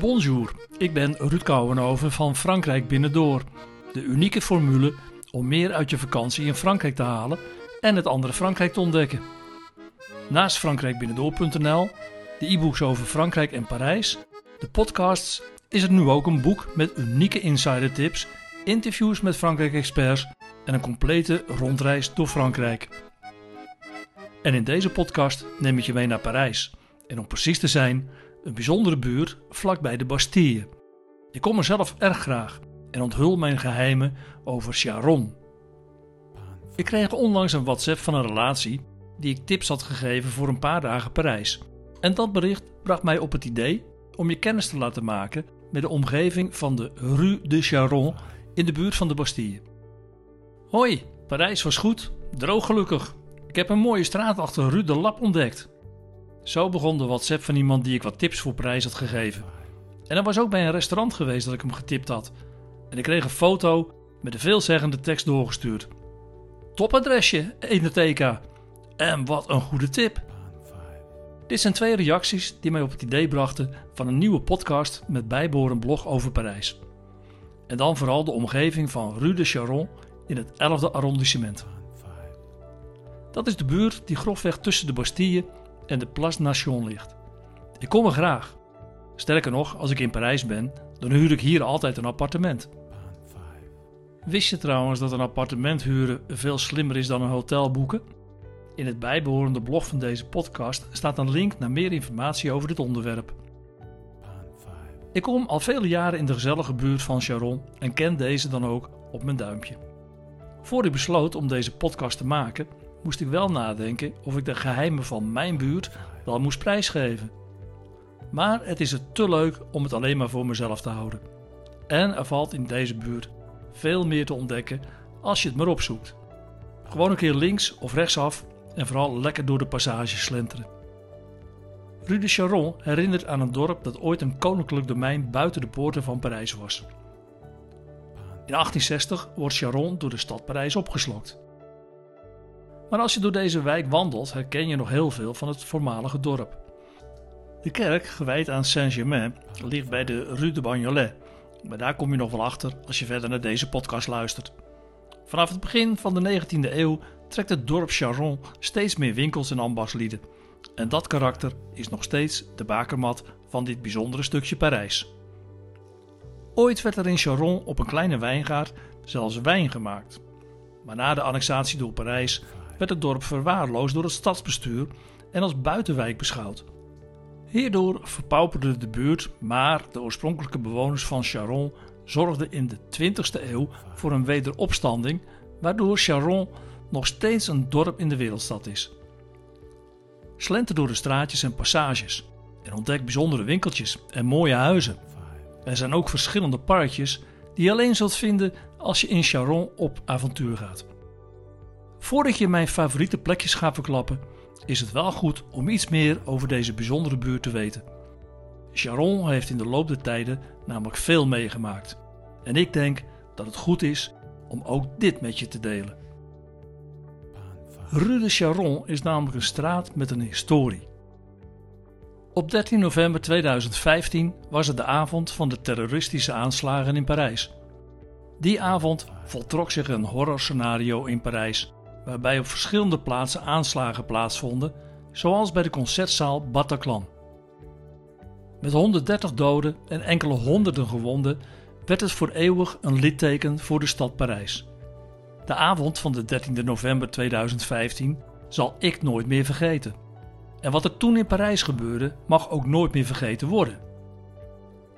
Bonjour, ik ben Ruud Kouwenhoven van Frankrijk Binnendoor. De unieke formule om meer uit je vakantie in Frankrijk te halen en het andere Frankrijk te ontdekken. Naast frankrijkbinnendoor.nl, de e-books over Frankrijk en Parijs, de podcasts, is het nu ook een boek met unieke insider-tips, interviews met Frankrijk-experts en een complete rondreis door Frankrijk. En in deze podcast neem ik je mee naar Parijs. En om precies te zijn, een bijzondere buurt vlakbij de Bastille. Ik kom er zelf erg graag en onthul mijn geheimen over Charon. Ik kreeg onlangs een WhatsApp van een relatie die ik tips had gegeven voor een paar dagen Parijs. En dat bericht bracht mij op het idee om je kennis te laten maken met de omgeving van de Rue de Charon in de buurt van de Bastille. Hoi, Parijs was goed, droog gelukkig. Ik heb een mooie straat achter Rue de Lap ontdekt. Zo begon de WhatsApp van iemand die ik wat tips voor Parijs had gegeven. En er was ook bij een restaurant geweest dat ik hem getipt had. En ik kreeg een foto met de veelzeggende tekst doorgestuurd. Topadresje, Enoteka. En wat een goede tip. Dit zijn twee reacties die mij op het idee brachten van een nieuwe podcast met bijbehorend blog over Parijs. En dan vooral de omgeving van Rue de Charon in het 11e arrondissement. Dat is de buurt die grofweg tussen de Bastille en de Place Nation ligt. Ik kom er graag. Sterker nog, als ik in Parijs ben, dan huur ik hier altijd een appartement. Wist je trouwens dat een appartement huren veel slimmer is dan een hotel boeken? In het bijbehorende blog van deze podcast staat een link naar meer informatie over dit onderwerp. Ik kom al vele jaren in de gezellige buurt van Charon en ken deze dan ook op mijn duimpje. Voor ik besloot om deze podcast te maken, moest ik wel nadenken of ik de geheimen van mijn buurt wel moest prijsgeven. Maar het is er te leuk om het alleen maar voor mezelf te houden. En er valt in deze buurt veel meer te ontdekken als je het maar opzoekt. Gewoon een keer links of rechtsaf en vooral lekker door de passages slenteren. Rue de Charon herinnert aan een dorp dat ooit een koninklijk domein buiten de poorten van Parijs was. In 1860 wordt Charon door de stad Parijs opgeslokt. Maar als je door deze wijk wandelt, herken je nog heel veel van het voormalige dorp. De kerk, gewijd aan Saint-Germain, ligt bij de Rue de Bagnolet. Maar daar kom je nog wel achter als je verder naar deze podcast luistert. Vanaf het begin van de 19e eeuw trekt het dorp Charon steeds meer winkels en ambachtslieden. En dat karakter is nog steeds de bakermat van dit bijzondere stukje Parijs. Ooit werd er in Charon op een kleine wijngaard zelfs wijn gemaakt. Maar na de annexatie door Parijs werd het dorp verwaarloosd door het stadsbestuur en als buitenwijk beschouwd. Hierdoor verpauperde de buurt, maar de oorspronkelijke bewoners van Charon zorgden in de 20e eeuw voor een wederopstanding, waardoor Charon nog steeds een dorp in de wereldstad is. Slenter door de straatjes en passages en ontdek bijzondere winkeltjes en mooie huizen. Er zijn ook verschillende parkjes die je alleen zult vinden als je in Charon op avontuur gaat. Voordat je mijn favoriete plekjes gaat verklappen, is het wel goed om iets meer over deze bijzondere buurt te weten. Charon heeft in de loop der tijden namelijk veel meegemaakt. En ik denk dat het goed is om ook dit met je te delen. Rue de Charon is namelijk een straat met een historie. Op 13 november 2015 was het de avond van de terroristische aanslagen in Parijs. Die avond voltrok zich een horrorscenario in Parijs waarbij op verschillende plaatsen aanslagen plaatsvonden, zoals bij de concertzaal Bataclan. Met 130 doden en enkele honderden gewonden werd het voor eeuwig een litteken voor de stad Parijs. De avond van de 13 november 2015 zal ik nooit meer vergeten. En wat er toen in Parijs gebeurde, mag ook nooit meer vergeten worden.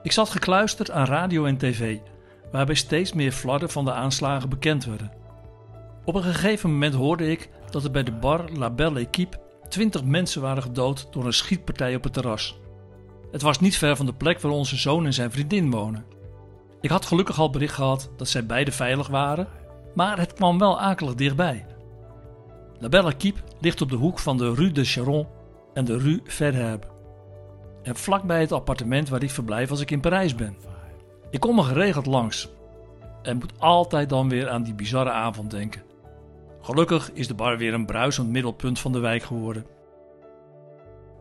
Ik zat gekluisterd aan radio en tv, waarbij steeds meer flarden van de aanslagen bekend werden. Op een gegeven moment hoorde ik dat er bij de bar La Belle Équipe 20 mensen waren gedood door een schietpartij op het terras. Het was niet ver van de plek waar onze zoon en zijn vriendin wonen. Ik had gelukkig al bericht gehad dat zij beide veilig waren, maar het kwam wel akelig dichtbij. La Belle Équipe ligt op de hoek van de Rue de Charon en de Rue Verherbe. En vlakbij het appartement waar ik verblijf als ik in Parijs ben. Ik kom er geregeld langs en moet altijd dan weer aan die bizarre avond denken. Gelukkig is de bar weer een bruisend middelpunt van de wijk geworden.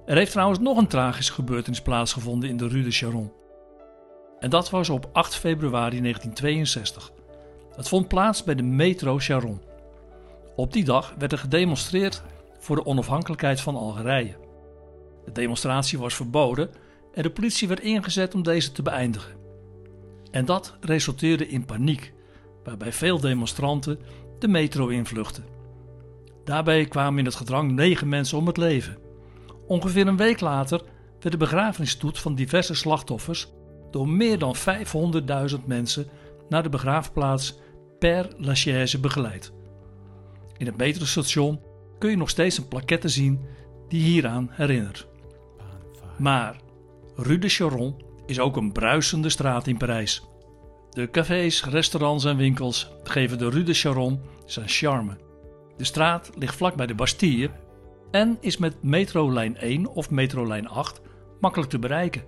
Er heeft trouwens nog een tragische gebeurtenis plaatsgevonden in de Rue de Charon. En dat was op 8 februari 1962. Het vond plaats bij de metro Charon. Op die dag werd er gedemonstreerd voor de onafhankelijkheid van Algerije. De demonstratie was verboden en de politie werd ingezet om deze te beëindigen. En dat resulteerde in paniek, waarbij veel demonstranten de metro invluchtten. Daarbij kwamen in het gedrang negen mensen om het leven. Ongeveer een week later werd de begrafenisstoet van diverse slachtoffers door meer dan 500.000 mensen naar de begraafplaats Père Lachaise begeleid. In het metrostation kun je nog steeds een plaquette zien die hieraan herinnert. Maar Rue de Charon is ook een bruisende straat in Parijs. De cafés, restaurants en winkels geven de Rue de Charon zijn charme. De straat ligt vlak bij de Bastille en is met metrolijn 1 of metrolijn 8 makkelijk te bereiken.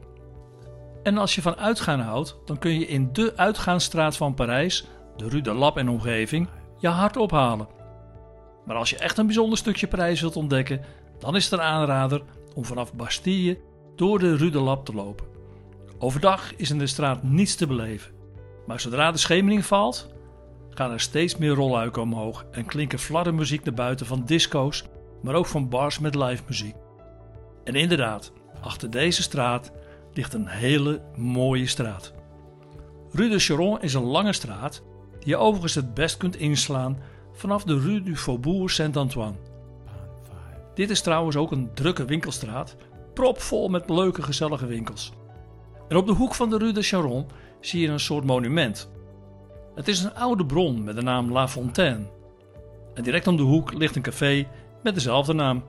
En als je van uitgaan houdt, dan kun je in de uitgaansstraat van Parijs, de Rue de Lap en omgeving, je hart ophalen. Maar als je echt een bijzonder stukje Parijs wilt ontdekken, dan is het een aanrader om vanaf Bastille door de Rue de Lap te lopen. Overdag is in de straat niets te beleven. Maar zodra de schemering valt, gaan er steeds meer rolluiken omhoog en klinken flardenmuziek naar buiten van disco's, maar ook van bars met live muziek. En inderdaad, achter deze straat ligt een hele mooie straat. Rue de Charon is een lange straat die je overigens het best kunt inslaan vanaf de Rue du Faubourg Saint-Antoine. Dit is trouwens ook een drukke winkelstraat, propvol met leuke gezellige winkels. En op de hoek van de Rue de Charon zie je een soort monument. Het is een oude bron met de naam La Fontaine. En direct om de hoek ligt een café met dezelfde naam.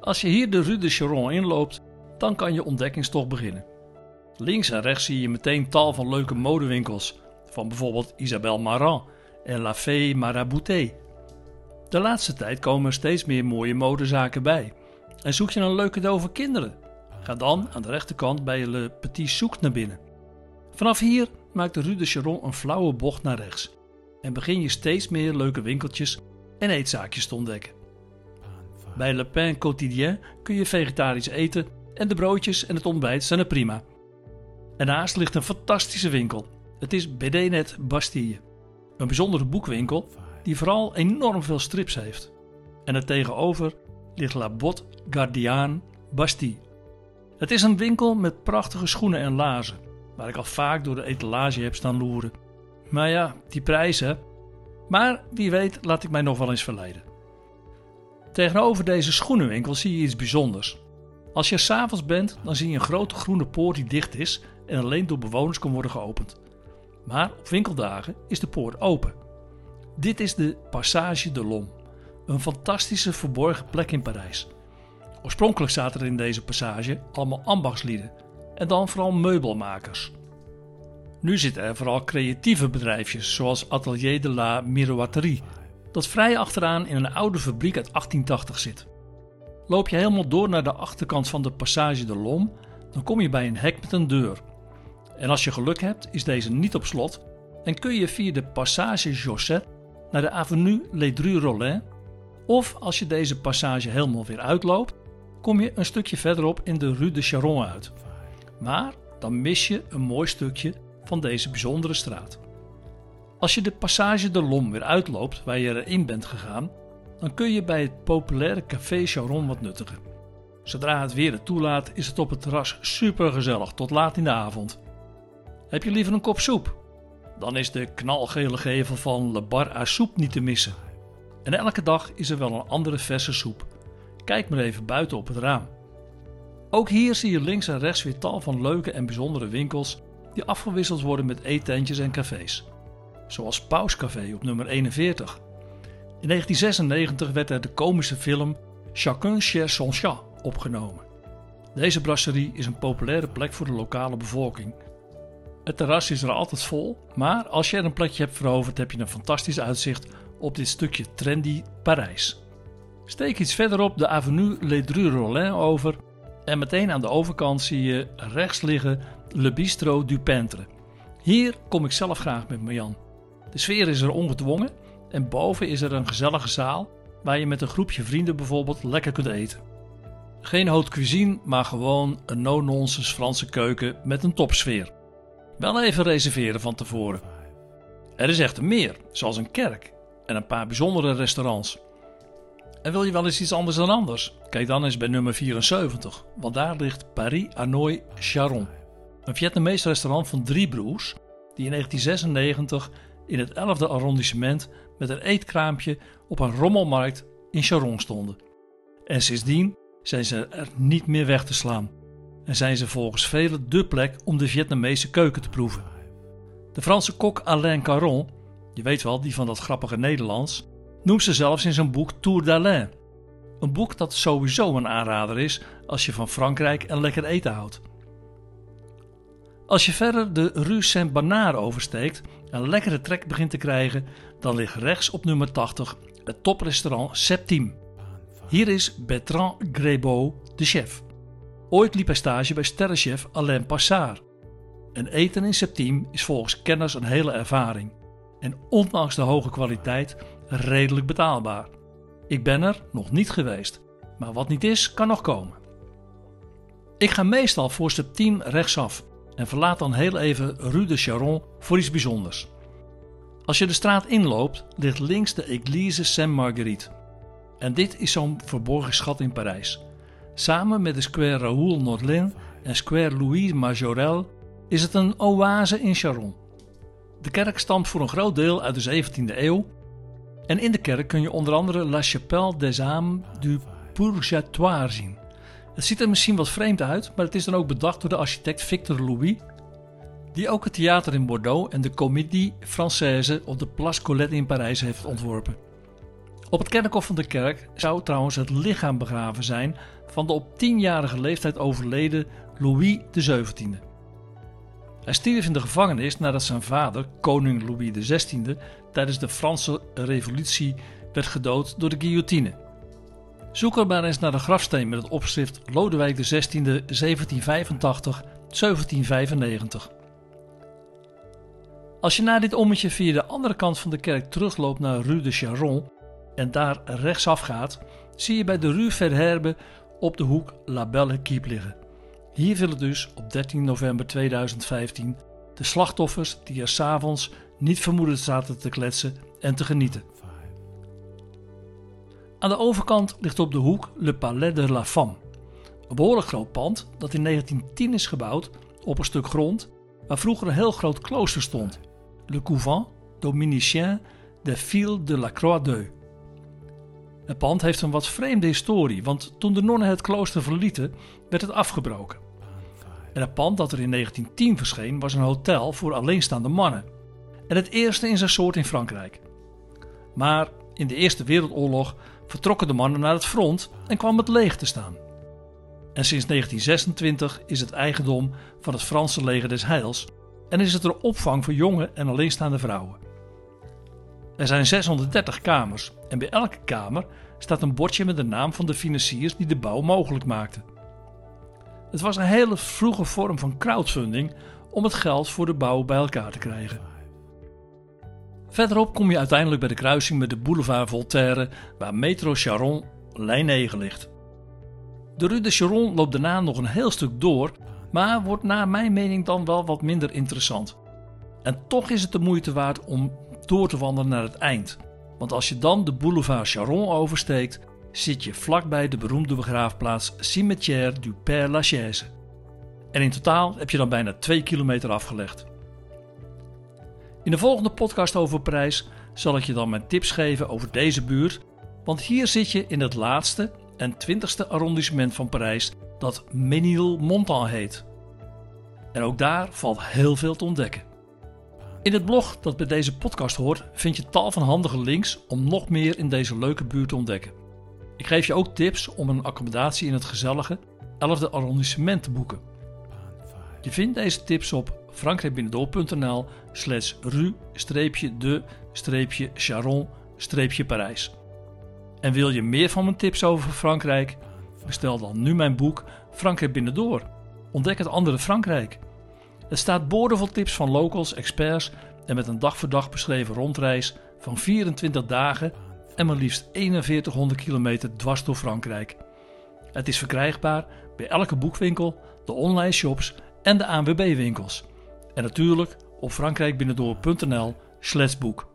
Als je hier de Rue de Charon inloopt, dan kan je ontdekkingstocht beginnen. Links en rechts zie je meteen tal van leuke modewinkels, van bijvoorbeeld Isabelle Marant en La Fée Marabouté. De laatste tijd komen er steeds meer mooie modezaken bij. En zoek je een leuke cadeau voor kinderen? Ga dan aan de rechterkant bij Le Petit Souk naar binnen. Vanaf hier maakt de Rue de Charon een flauwe bocht naar rechts en begin je steeds meer leuke winkeltjes en eetzaakjes te ontdekken. Bij Le Pain Quotidien kun je vegetarisch eten en de broodjes en het ontbijt zijn er prima. Ernaast ligt een fantastische winkel. Het is BD-net Bastille. Een bijzondere boekwinkel die vooral enorm veel strips heeft. En er tegenover ligt La Botte Gardiane Bastille. Het is een winkel met prachtige schoenen en lazen, waar ik al vaak door de etalage heb staan loeren. Maar ja, die prijzen. Maar wie weet laat ik mij nog wel eens verleiden. Tegenover deze schoenenwinkel zie je iets bijzonders. Als je er s'avonds bent, dan zie je een grote groene poort die dicht is en alleen door bewoners kan worden geopend. Maar op winkeldagen is de poort open. Dit is de Passage de l'Homme, een fantastische verborgen plek in Parijs. Oorspronkelijk zaten er in deze passage allemaal ambachtslieden en dan vooral meubelmakers. Nu zitten er vooral creatieve bedrijfjes zoals Atelier de la Miroiterie, dat vrij achteraan in een oude fabriek uit 1880 zit. Loop je helemaal door naar de achterkant van de Passage de l'Homme, dan kom je bij een hek met een deur. En als je geluk hebt, is deze niet op slot en kun je via de Passage Josset naar de Avenue Ledru-Rollin. Of als je deze passage helemaal weer uitloopt, kom je een stukje verderop in de Rue de Charon uit. Maar dan mis je een mooi stukje van deze bijzondere straat. Als je de Passage de l'Homme weer uitloopt waar je erin bent gegaan, dan kun je bij het populaire Café Charon wat nuttigen. Zodra het weer het toelaat, is het op het terras super gezellig tot laat in de avond. Heb je liever een kop soep? Dan is de knalgele gevel van Le Bar à Soupe niet te missen. En elke dag is er wel een andere verse soep. Kijk maar even buiten op het raam. Ook hier zie je links en rechts weer tal van leuke en bijzondere winkels die afgewisseld worden met eetentjes en cafés. Zoals Pauscafé op nummer 41. In 1996 werd er de komische film Chacun chez son chat opgenomen. Deze brasserie is een populaire plek voor de lokale bevolking. Het terras is er altijd vol, maar als je er een plekje hebt veroverd, heb je een fantastisch uitzicht op dit stukje trendy Parijs. Steek iets verderop de avenue Ledru Rollin over en meteen aan de overkant zie je rechts liggen Le Bistro du Peintre. Hier kom ik zelf graag met Marjan. De sfeer is er ongedwongen en boven is er een gezellige zaal waar je met een groepje vrienden bijvoorbeeld lekker kunt eten. Geen haute cuisine, maar gewoon een no-nonsense Franse keuken met een topsfeer. Wel even reserveren van tevoren. Er is echter meer, zoals een kerk en een paar bijzondere restaurants. En wil je wel eens iets anders dan anders? Kijk dan eens bij nummer 74, want daar ligt Paris Hanoi Charon. Een Vietnamees restaurant van drie broers die in 1996 in het 11e arrondissement met een eetkraampje op een rommelmarkt in Charon stonden. En sindsdien zijn ze er niet meer weg te slaan en zijn ze volgens velen dé plek om de Vietnamese keuken te proeven. De Franse kok Alain Caron, je weet wel, die van dat grappige Nederlands, noemt ze zelfs in zijn boek Tour d'Alain. Een boek dat sowieso een aanrader is als je van Frankrijk en lekker eten houdt. Als je verder de Rue Saint-Bernard oversteekt en een lekkere trek begint te krijgen, dan ligt rechts op nummer 80 het toprestaurant Septime. Hier is Bertrand Grébeau de chef. Ooit liep hij stage bij sterrenchef Alain Passard. En eten in Septime is volgens kenners een hele ervaring. En ondanks de hoge kwaliteit redelijk betaalbaar. Ik ben er nog niet geweest, maar wat niet is, kan nog komen. Ik ga meestal voor Septime rechtsaf en verlaat dan heel even Rue de Charon voor iets bijzonders. Als je de straat inloopt, ligt links de Église Saint-Marguerite. En dit is zo'n verborgen schat in Parijs. Samen met de Square Raoul Nordlin en Square Louis Majorel is het een oase in Charon. De kerk stamt voor een groot deel uit de 17e eeuw en in de kerk kun je onder andere La Chapelle des Âmes du Purgatoire zien. Het ziet er misschien wat vreemd uit, maar het is dan ook bedacht door de architect Victor Louis, die ook het theater in Bordeaux en de Comédie Française op de Place Colette in Parijs heeft ontworpen. Op het kerkhof van de kerk zou trouwens het lichaam begraven zijn van de op tienjarige leeftijd overleden Louis XVII. Hij stierf in de gevangenis nadat zijn vader, koning Louis XVI, tijdens de Franse Revolutie werd gedood door de guillotine. Zoek er maar eens naar de grafsteen met het opschrift Lodewijk XVI 1785-1795. Als je na dit ommetje via de andere kant van de kerk terugloopt naar Rue de Charon en daar rechtsaf gaat, zie je bij de Rue Verherbe op de hoek La Belle Équipe liggen. Hier willen dus op 13 november 2015 de slachtoffers die er s'avonds niet vermoedend zaten te kletsen en te genieten. Aan de overkant ligt op de hoek Le Palais de la Femme, een behoorlijk groot pand dat in 1910 is gebouwd op een stuk grond waar vroeger een heel groot klooster stond, Le Couvent Dominicien de Fille de la Croix-d'Eu. Het pand heeft een wat vreemde historie, want toen de nonnen het klooster verlieten, werd het afgebroken. En het pand dat er in 1910 verscheen was een hotel voor alleenstaande mannen. En het eerste in zijn soort in Frankrijk. Maar in de Eerste Wereldoorlog vertrokken de mannen naar het front en kwam het leeg te staan. En sinds 1926 is het eigendom van het Franse leger des Heils en is het er opvang voor jonge en alleenstaande vrouwen. Er zijn 630 kamers en bij elke kamer staat een bordje met de naam van de financiers die de bouw mogelijk maakten. Het was een hele vroege vorm van crowdfunding om het geld voor de bouw bij elkaar te krijgen. Verderop kom je uiteindelijk bij de kruising met de boulevard Voltaire, waar Metro Charon lijn 9 ligt. De Rue de Charon loopt daarna nog een heel stuk door, maar wordt naar mijn mening dan wel wat minder interessant. En toch is het de moeite waard om door te wandelen naar het eind. Want als je dan de boulevard Charon oversteekt, zit je vlakbij de beroemde begraafplaats Cimetière du Père Lachaise. En in totaal heb je dan bijna 2 kilometer afgelegd. In de volgende podcast over Parijs zal ik je dan mijn tips geven over deze buurt, want hier zit je in het laatste en twintigste arrondissement van Parijs dat Ménilmontant heet. En ook daar valt heel veel te ontdekken. In het blog dat bij deze podcast hoort vind je tal van handige links om nog meer in deze leuke buurt te ontdekken. Ik geef je ook tips om een accommodatie in het gezellige 11e arrondissement te boeken. Je vindt deze tips op frankrijkbinnendoor.nl slash rue-de-charon-parijs. En wil je meer van mijn tips over Frankrijk? Bestel dan nu mijn boek Frankrijk Binnendoor. Ontdek het andere Frankrijk. Het staat boordevol tips van locals, experts en met een dag voor dag beschreven rondreis van 24 dagen en maar liefst 4100 kilometer dwars door Frankrijk. Het is verkrijgbaar bij elke boekwinkel, de online shops en de ANWB-winkels. En natuurlijk op frankrijkbinnendoor.nl slash boek.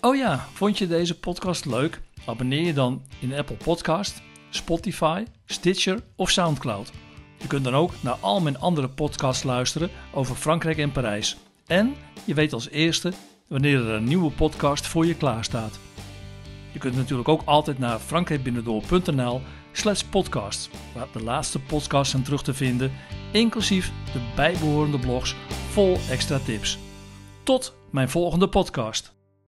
Oh ja, vond je deze podcast leuk? Abonneer je dan in Apple Podcast, Spotify, Stitcher of Soundcloud. Je kunt dan ook naar al mijn andere podcasts luisteren over Frankrijk en Parijs. En je weet als eerste wanneer er een nieuwe podcast voor je klaar staat. Je kunt natuurlijk ook altijd naar frankrijkbinnendoor.nl slash podcast, waar de laatste podcasts zijn terug te vinden, inclusief de bijbehorende blogs vol extra tips. Tot mijn volgende podcast.